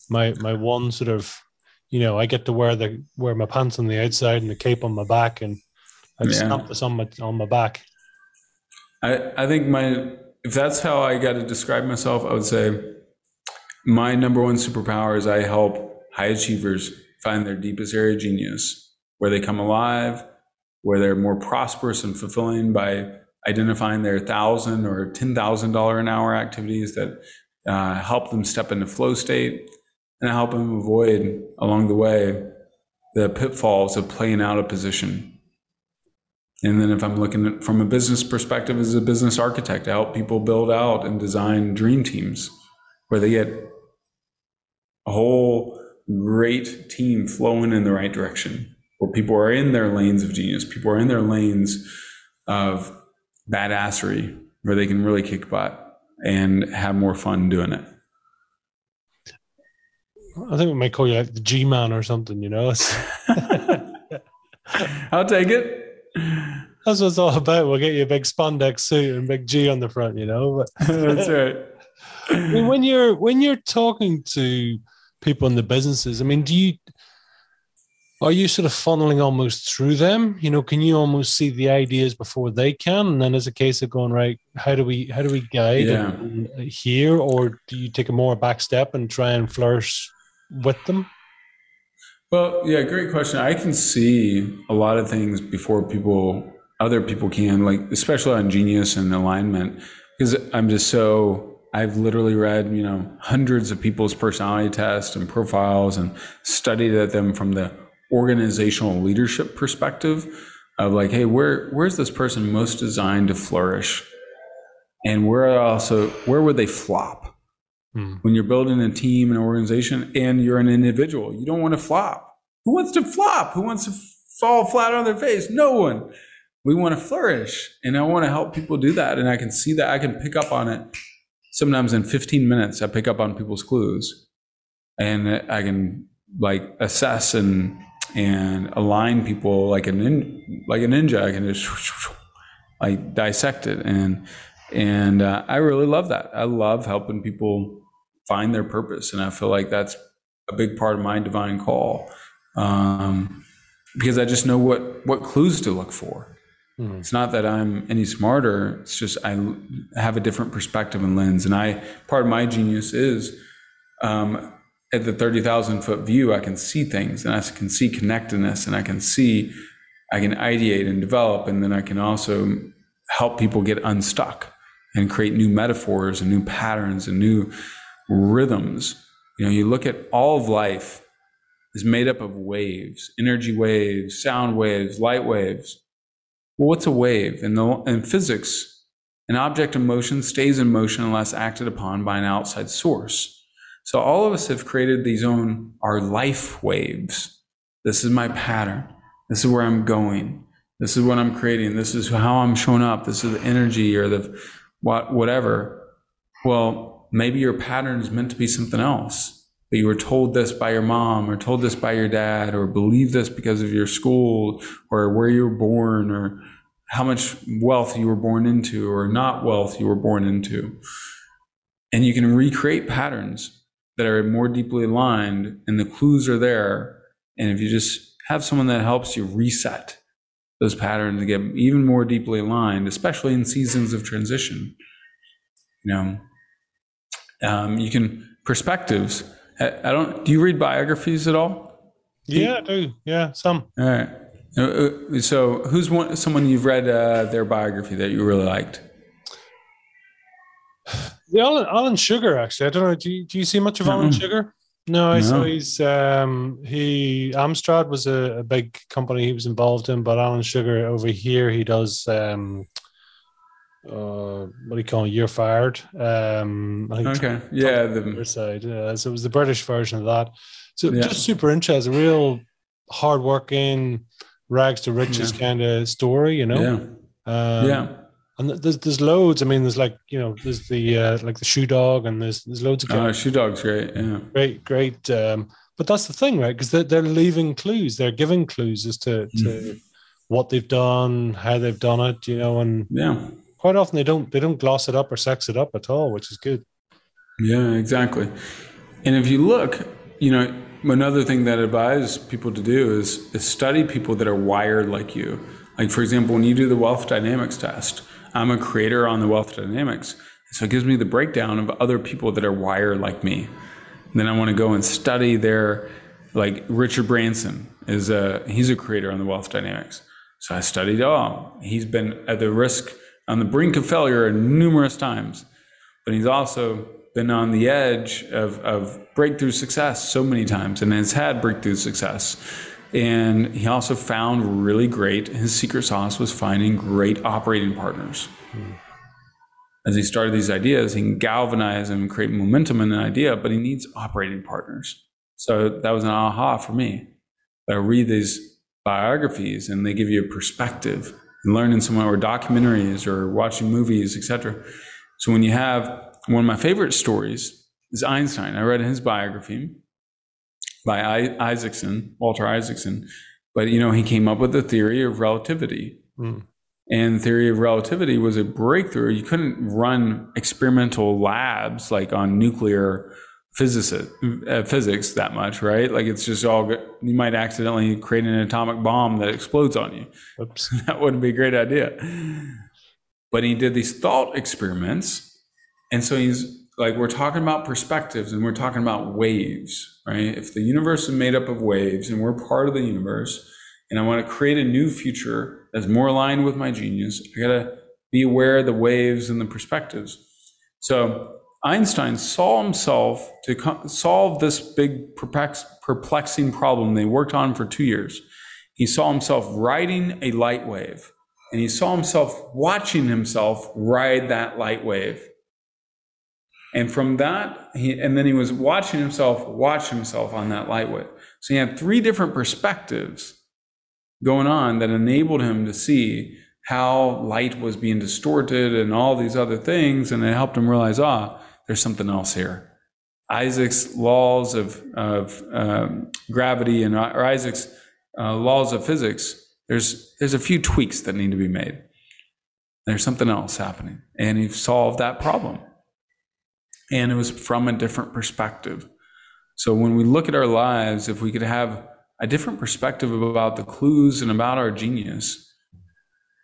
my my one sort of, you know, I get to wear the wear my pants on the outside and the cape on my back, and I just yeah. this on my on my back. I I think my if that's how I got to describe myself, I would say my number one superpower is I help high achievers find their deepest area of genius, where they come alive, where they're more prosperous and fulfilling by identifying their thousand or ten thousand dollar an hour activities that uh, help them step into flow state and help them avoid along the way the pitfalls of playing out a position. And then if I'm looking at from a business perspective as a business architect, I help people build out and design dream teams where they get a whole great team flowing in the right direction where people are in their lanes of genius, people are in their lanes of badassery where they can really kick butt and have more fun doing it. I think we might call you like the G Man or something, you know. I'll take it. That's what it's all about. We'll get you a big spandex suit and big G on the front, you know. But That's right. When you're when you're talking to people in the businesses. I mean, do you are you sort of funneling almost through them? You know, can you almost see the ideas before they can, and then as a case of going right, how do we how do we guide yeah. here, or do you take a more back step and try and flourish with them? Well, yeah, great question. I can see a lot of things before people, other people can, like especially on genius and alignment, because I'm just so I've literally read, you know, hundreds of people's personality tests and profiles and studied at them from the organizational leadership perspective of like, hey, where where's this person most designed to flourish? And where also where would they flop? Hmm. When you're building a team, an organization, and you're an individual, you don't want to flop. Who wants to flop? Who wants to fall flat on their face? No one. We want to flourish. And I want to help people do that. And I can see that I can pick up on it sometimes in 15 minutes I pick up on people's clues and I can like assess and and align people like a like a ninja. I can just like dissect it and and uh, I really love that. I love helping people find their purpose, and I feel like that's a big part of my divine call um, because I just know what what clues to look for. Mm-hmm. It's not that I'm any smarter. It's just I have a different perspective and lens. And I, part of my genius is um, at the 30,000 foot view, I can see things and I can see connectedness and I can see, I can ideate and develop. And then I can also help people get unstuck and create new metaphors and new patterns and new rhythms. You know, you look at all of life is made up of waves, energy waves, sound waves, light waves. Well, what's a wave? In, the, in physics, an object in motion stays in motion unless acted upon by an outside source. So all of us have created these own our life waves. This is my pattern. This is where I'm going. This is what I'm creating. This is how I'm showing up. This is the energy or the what whatever. Well, maybe your pattern is meant to be something else but you were told this by your mom or told this by your dad or believe this because of your school or where you were born or how much wealth you were born into or not wealth you were born into. And you can recreate patterns that are more deeply aligned and the clues are there. And if you just have someone that helps you reset those patterns to get even more deeply aligned, especially in seasons of transition, you know, um, you can perspectives I don't. Do you read biographies at all? Yeah, I do. Yeah, some. All right. Uh, uh, so, who's one someone you've read uh, their biography that you really liked? The Alan, Alan Sugar, actually. I don't know. Do you, do you see much of Alan Sugar? No, I no. saw he's um, he Amstrad was a, a, big company he was involved in, but Alan Sugar over here he does um, uh, what do you call it? You're fired. Um, okay, yeah, the side. Uh, so it was the British version of that. So yeah. just super interesting, real hardworking, rags to riches yeah. kind of story, you know. Yeah. Um, yeah. And there's there's loads. I mean, there's like you know, there's the uh, like the shoe dog, and there's there's loads of. Oh, shoe dog's great. Yeah. Great, great. Um, but that's the thing, right? Because they're they're leaving clues. They're giving clues as to to mm. what they've done, how they've done it. You know, and yeah quite often they don't they don't gloss it up or sex it up at all, which is good. Yeah, exactly. And if you look, you know, another thing that I advise people to do is, is study people that are wired like you. Like for example, when you do the wealth dynamics test, I'm a creator on the wealth dynamics. So it gives me the breakdown of other people that are wired like me. And then I want to go and study their like Richard Branson is a he's a creator on the wealth dynamics. So I studied oh, he's been at the risk on the brink of failure numerous times, but he's also been on the edge of, of breakthrough success so many times and has had breakthrough success. And he also found really great, his secret sauce was finding great operating partners. Hmm. As he started these ideas, he can galvanize and create momentum in an idea, but he needs operating partners. So that was an aha for me. I read these biographies and they give you a perspective and learning someone or documentaries or watching movies, etc. So when you have one of my favorite stories is Einstein. I read his biography by I, Isaacson, Walter Isaacson, but you know he came up with the theory of relativity. Mm. And theory of relativity was a breakthrough. You couldn't run experimental labs like on nuclear physics, uh, physics that much, right? Like it's just all good. You might accidentally create an atomic bomb that explodes on you. Oops. that wouldn't be a great idea. But he did these thought experiments. And so he's like, we're talking about perspectives and we're talking about waves, right? If the universe is made up of waves and we're part of the universe, and I want to create a new future that's more aligned with my genius, I got to be aware of the waves and the perspectives. So Einstein saw himself to co- solve this big perplex- perplexing problem they worked on for two years. He saw himself riding a light wave, and he saw himself watching himself ride that light wave. And from that, he, and then he was watching himself watch himself on that light wave. So he had three different perspectives going on that enabled him to see how light was being distorted and all these other things. And it helped him realize, ah, there's something else here. Isaac's laws of, of um, gravity and or Isaac's uh, laws of physics, there's, there's a few tweaks that need to be made. There's something else happening. And he solved that problem. And it was from a different perspective. So when we look at our lives, if we could have a different perspective about the clues and about our genius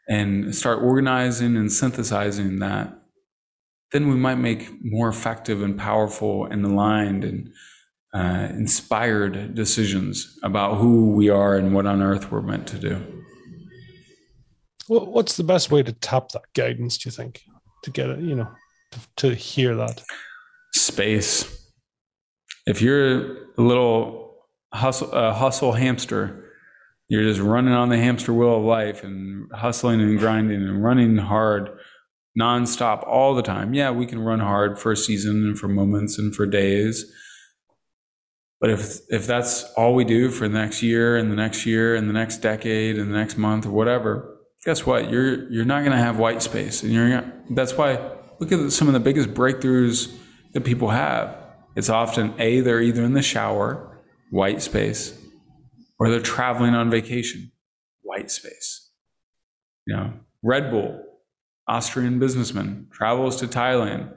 and start organizing and synthesizing that, then we might make more effective and powerful and aligned and uh, inspired decisions about who we are and what on earth we're meant to do. What's the best way to tap that guidance, do you think? to get it, you know, to, to hear that? Space. If you're a little hustle, uh, hustle hamster, you're just running on the hamster wheel of life and hustling and grinding and running hard nonstop all the time. Yeah, we can run hard for a season and for moments and for days. But if if that's all we do for the next year and the next year and the next decade and the next month or whatever, guess what? You're you're not going to have white space, and you're that's why look at some of the biggest breakthroughs that people have. It's often a they're either in the shower, white space, or they're traveling on vacation, white space. You know, Red Bull, Austrian businessman, travels to Thailand,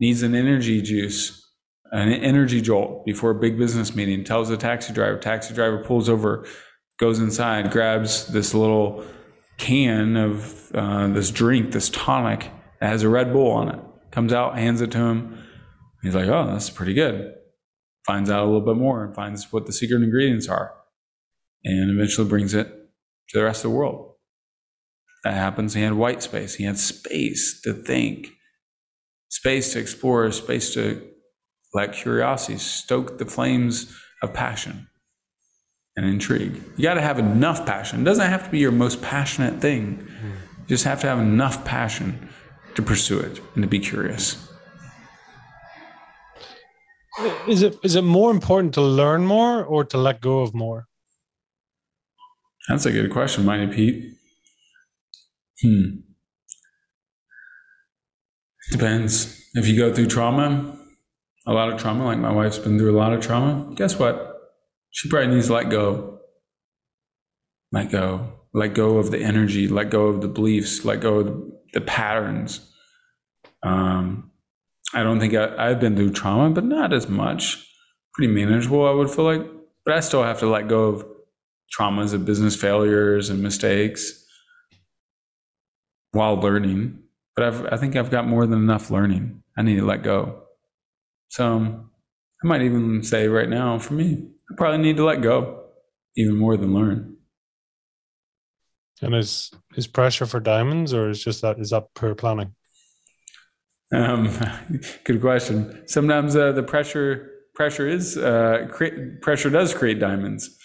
needs an energy juice an energy jolt before a big business meeting, tells the taxi driver, taxi driver pulls over, goes inside, grabs this little can of uh, this drink, this tonic that has a Red Bull on it, comes out, hands it to him. He's like, oh, that's pretty good. Finds out a little bit more and finds what the secret ingredients are and eventually brings it to the rest of the world. That happens. He had white space. He had space to think, space to explore, space to let curiosity stoke the flames of passion and intrigue. You got to have enough passion. It doesn't have to be your most passionate thing. You just have to have enough passion to pursue it and to be curious. Is it is it more important to learn more or to let go of more? That's a good question, Mighty Pete. Hmm. Depends. If you go through trauma, a lot of trauma, like my wife's been through a lot of trauma, guess what? She probably needs to let go. Let go. Let go of the energy, let go of the beliefs, let go of the, patterns. Um, I don't think I, I've been through trauma, but not as much. Pretty manageable, I would feel like. But I still have to let go of traumas of business failures and mistakes while learning. But I've, I think I've got more than enough learning. I need to let go. So I might even say right now, for me, I probably need to let go even more than learn. And is is pressure for diamonds, or is just that is that per planning? Um, good question. Sometimes uh, the pressure pressure is uh, create, pressure does create diamonds,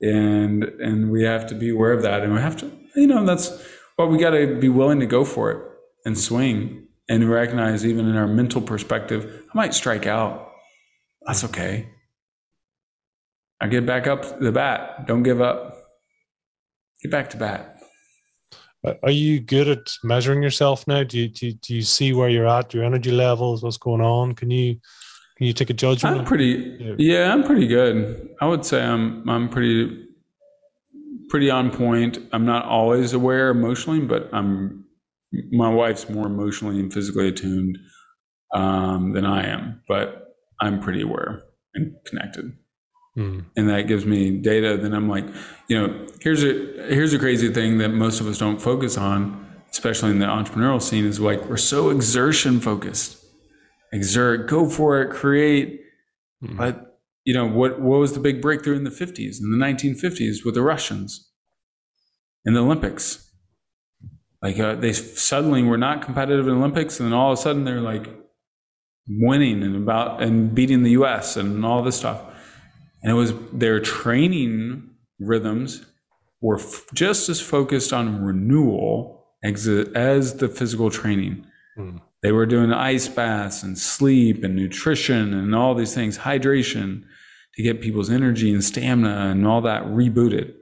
and and we have to be aware of that, and we have to you know that's what we got to be willing to go for it and swing and recognize even in our mental perspective, I might strike out. That's okay. I get back up the bat. Don't give up. Get back to bat. Are you good at measuring yourself now? Do you, do you, do you see where you're at, your energy levels, what's going on? Can you can you take a judgment? I'm pretty yeah, I'm pretty good. I would say I'm I'm pretty pretty on point. I'm not always aware emotionally, but I'm my wife's more emotionally and physically attuned um, than I am, but I'm pretty aware and connected. Mm. And that gives me data. Then I'm like, you know, here's a here's a crazy thing that most of us don't focus on, especially in the entrepreneurial scene, is like we're so exertion focused. Exert, go for it, create. Mm. But you know what? What was the big breakthrough in the 50s, in the 1950s, with the Russians in the Olympics? Like uh, they suddenly were not competitive in Olympics, and then all of a sudden they're like winning and about and beating the U.S. and all this stuff. And it was their training rhythms were f- just as focused on renewal as, as the physical training. Mm. They were doing ice baths and sleep and nutrition and all these things, hydration to get people's energy and stamina and all that rebooted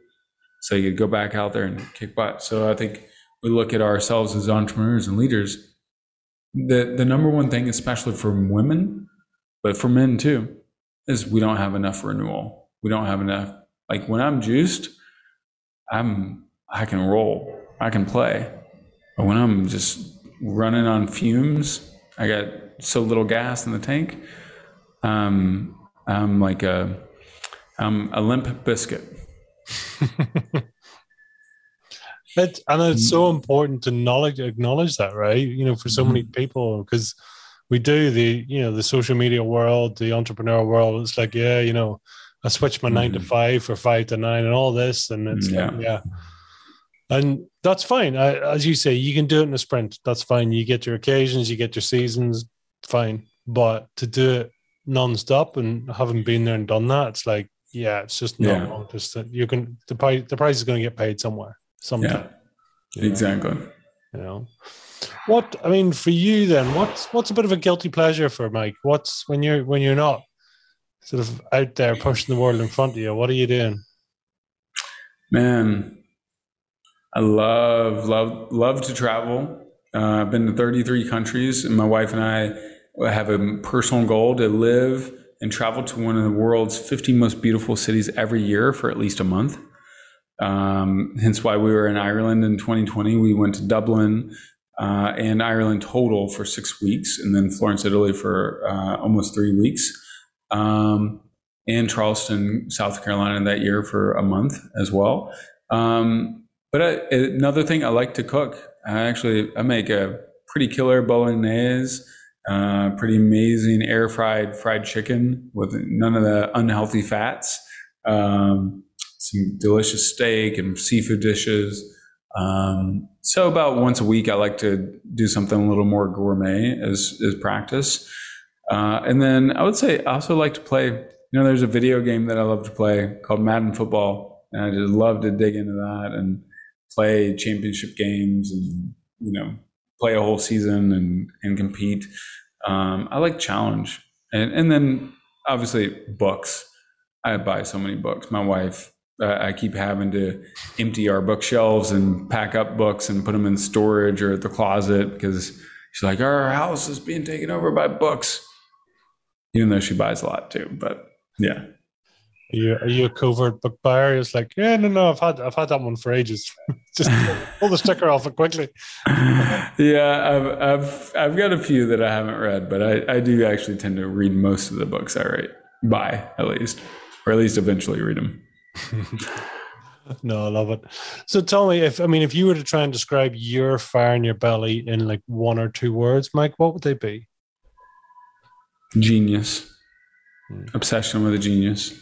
so you could go back out there and kick butt. So I think we look at ourselves as entrepreneurs and leaders, the the number one thing, especially for women, but for men too, is we don't have enough renewal. We don't have enough. Like when I'm juiced, I'm I can roll, I can play. But when I'm just running on fumes, I got so little gas in the tank. Um, I'm like a I'm a limp biscuit. It, and it's so important to knowledge acknowledge that, right? You know, for so mm-hmm. many people, because we do the you know the social media world, the entrepreneur world. It's like, yeah, you know, I switched my mm-hmm. nine to mm-hmm. five for five to nine, and all this, and it's yeah, like, yeah. And that's fine. I, as you say, you can do it in a sprint. That's fine. You get your occasions, you get your seasons, fine. But to do it non-stop and haven't been there and done that, it's like, yeah, it's just not Yeah. just that you can the price the price is going to get paid somewhere sometime. Yeah, exactly. You know, what I mean for you then? What's what's a bit of a guilty pleasure for Mike? What's when you're when you're not sort of out there pushing the world in front of you? What are you doing? Man, I love, love, love to travel. Uh, I've been to 33 countries, and my wife and I have a personal goal to live and travel to one of the world's 50 most beautiful cities every year for at least a month. Um, hence why we were in Ireland in 2020. We went to Dublin uh, and Ireland total for six weeks, and then Florence, Italy for uh, almost three weeks. Um, and Charleston, South Carolina that year for a month as well. Um, but I, another thing, I like to cook. I actually I make a pretty killer bolognese, uh, pretty amazing air fried fried chicken with none of the unhealthy fats. Um, some delicious steak and seafood dishes. Um, so about once a week, I like to do something a little more gourmet as as practice. Uh, and then I would say I also like to play. You know, there's a video game that I love to play called Madden Football, and I just love to dig into that and play championship games and you know play a whole season and and compete. Um, I like challenge, and and then obviously books. I buy so many books. My wife, uh, I keep having to empty our bookshelves and pack up books and put them in storage or at the closet because she's like, our house is being taken over by books. Even though she buys a lot too, but yeah. Are you are you a covert book buyer? It's like, yeah, no, no, I've had I've had that one for ages. Just pull, the sticker off it quickly. yeah, I've, I've I've got a few that I haven't read, but I, I do actually tend to read most of the books I write, buy at least, or at least eventually read them. No, I love it. So tell me if I mean if you were to try and describe your fire in your belly in like one or two words, Mike, what would they be? Genius, Hmm. obsession with a genius,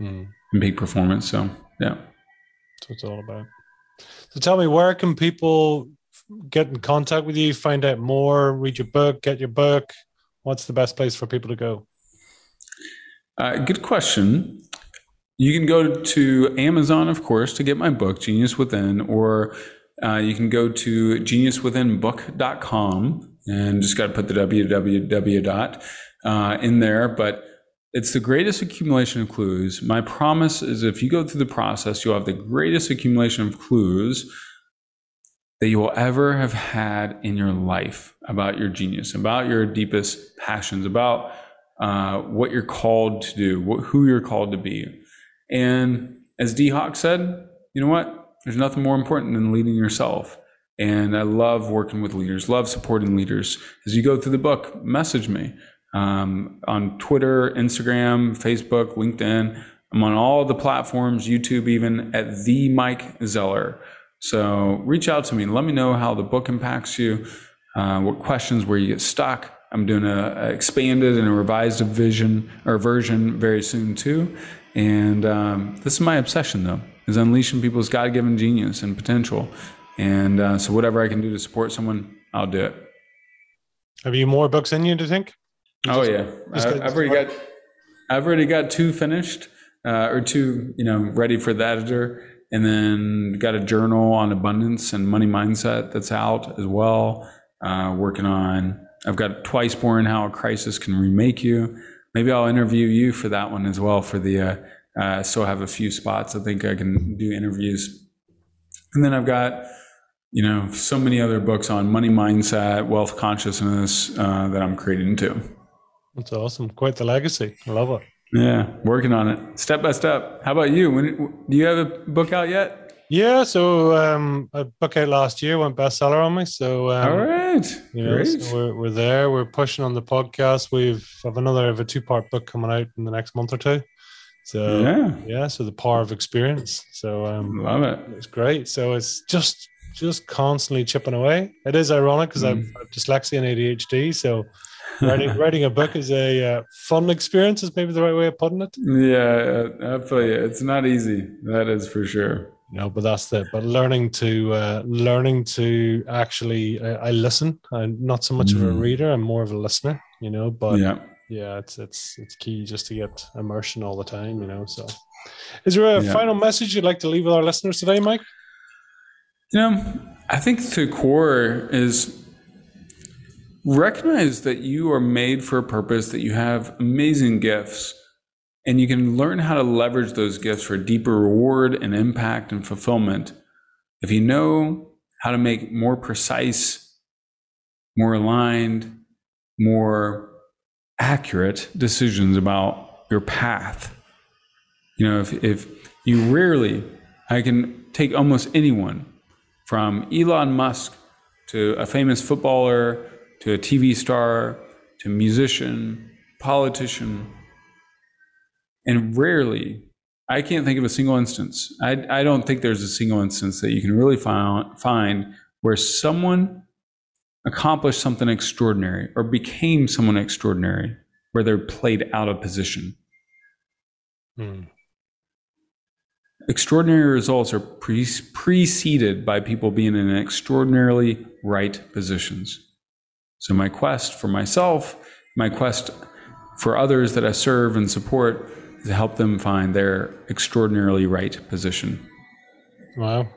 Mm. and big performance. So yeah. That's what it's all about. So tell me, where can people get in contact with you, find out more, read your book, get your book? What's the best place for people to go? Uh, good question. You can go to Amazon, of course, to get my book, Genius Within, or uh, you can go to geniuswithinbook.com and just got to put the www dot uh, in there. But it's the greatest accumulation of clues. My promise is if you go through the process, you'll have the greatest accumulation of clues that you will ever have had in your life about your genius, about your deepest passions, about uh, what you're called to do, what, who you're called to be. And as Dee Hock said, you know what? There's nothing more important than leading yourself. And I love working with leaders, love supporting leaders. As you go through the book, message me um, on Twitter, Instagram, Facebook, LinkedIn. I'm on all the platforms, YouTube, even at the Mike Zeller. So reach out to me. Let me know how the book impacts you, uh, what questions where you get stuck. I'm doing a, a expanded and a revised vision or version very soon too. And um, this is my obsession though, is unleashing people's God-given genius and potential. And uh, so whatever I can do to support someone, I'll do it. Have you more books in you, to think? Oh yeah, just I, I've already got, I've already got two finished, uh, or two, you know, ready for the editor, and then got a journal on abundance and money mindset that's out as well. Uh, working on, I've got twice born how a crisis can remake you. Maybe I'll interview you for that one as well. For the, uh, uh, I have a few spots. I think I can do interviews, and then I've got you know, so many other books on money mindset, wealth consciousness uh, that I'm creating too. That's awesome. Quite the legacy. I love it. Yeah, working on it step by step. How about you? When do you have a book out yet? Yeah, so um, a book out last year went bestseller on me. So um, All right, You know, great. so we're, we're there. We're pushing on the podcast. We've have another of a two part book coming out in the next month or two. So yeah, yeah, so the power of experience. So um, love it. it's great. So it's just just constantly chipping away. It is ironic because I've, Mm. I've dyslexia and ADHD. So writing writing a book is a uh, fun experience. Is maybe the right way of putting it. Yeah, feel you. It's not easy. That is for sure. know but that's the but learning to uh, learning to actually I, I listen i'm not so much mm. of a mm-hmm. reader i'm more of a listener you know but yeah yeah it's it's it's key just to get immersion all the time you know so is there a yeah. final message you'd like to leave with our listeners today mike you know i think the core is recognize that you are made for a purpose that you have amazing gifts and you can learn how to leverage those gifts for deeper reward and impact and fulfillment if you know how to make more precise, more aligned, more accurate decisions about your path. You know, if, if you rarely, I can take almost anyone from Elon Musk to a famous footballer to a TV star to a musician, politician, and rarely, I can't think of a single instance. I, I don't think there's a single instance that you can really find, find where someone accomplished something extraordinary or became someone extraordinary where they're played out of position. Hmm. Extraordinary results are pre- preceded by people being in extraordinarily right positions. So, my quest for myself, my quest for others that I serve and support is to help them find their extraordinarily right position. Wow.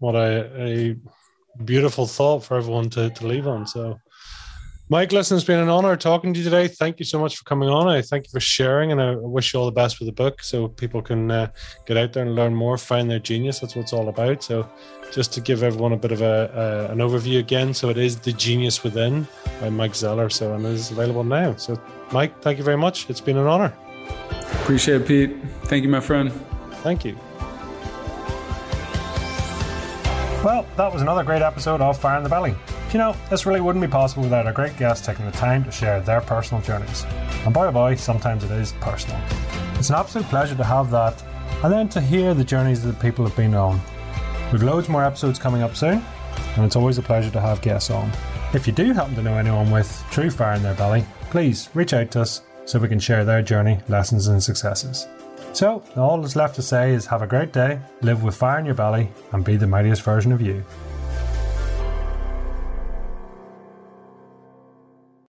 What a, a beautiful thought for everyone to, to leave on. So, Mike, listen, it's been an honor talking to you today. Thank you so much for coming on. I thank you for sharing, and I wish you all the best with the book so people can uh, get out there and learn more, find their genius. That's what it's all about. So, just to give everyone a bit of a, an overview again, so it is The Genius Within by Mike Zeller. So, and it is available now. So, Mike, thank you very much. It's been an honor. Appreciate it, Pete. Thank you, my friend. Thank you. Well, that was another great episode of Fire in the Belly. You know, this really wouldn't be possible without our great guests taking the time to share their personal journeys. And boy oh boy, sometimes it is personal. It's an absolute pleasure to have that, and then to hear the journeys that people have been on. We've loads more episodes coming up soon, and it's always a pleasure to have guests on. If you do happen to know anyone with true fire in their belly, please reach out to us so we can share their journey, lessons, and successes. So, all that's left to say is have a great day, live with fire in your belly, and be the mightiest version of you.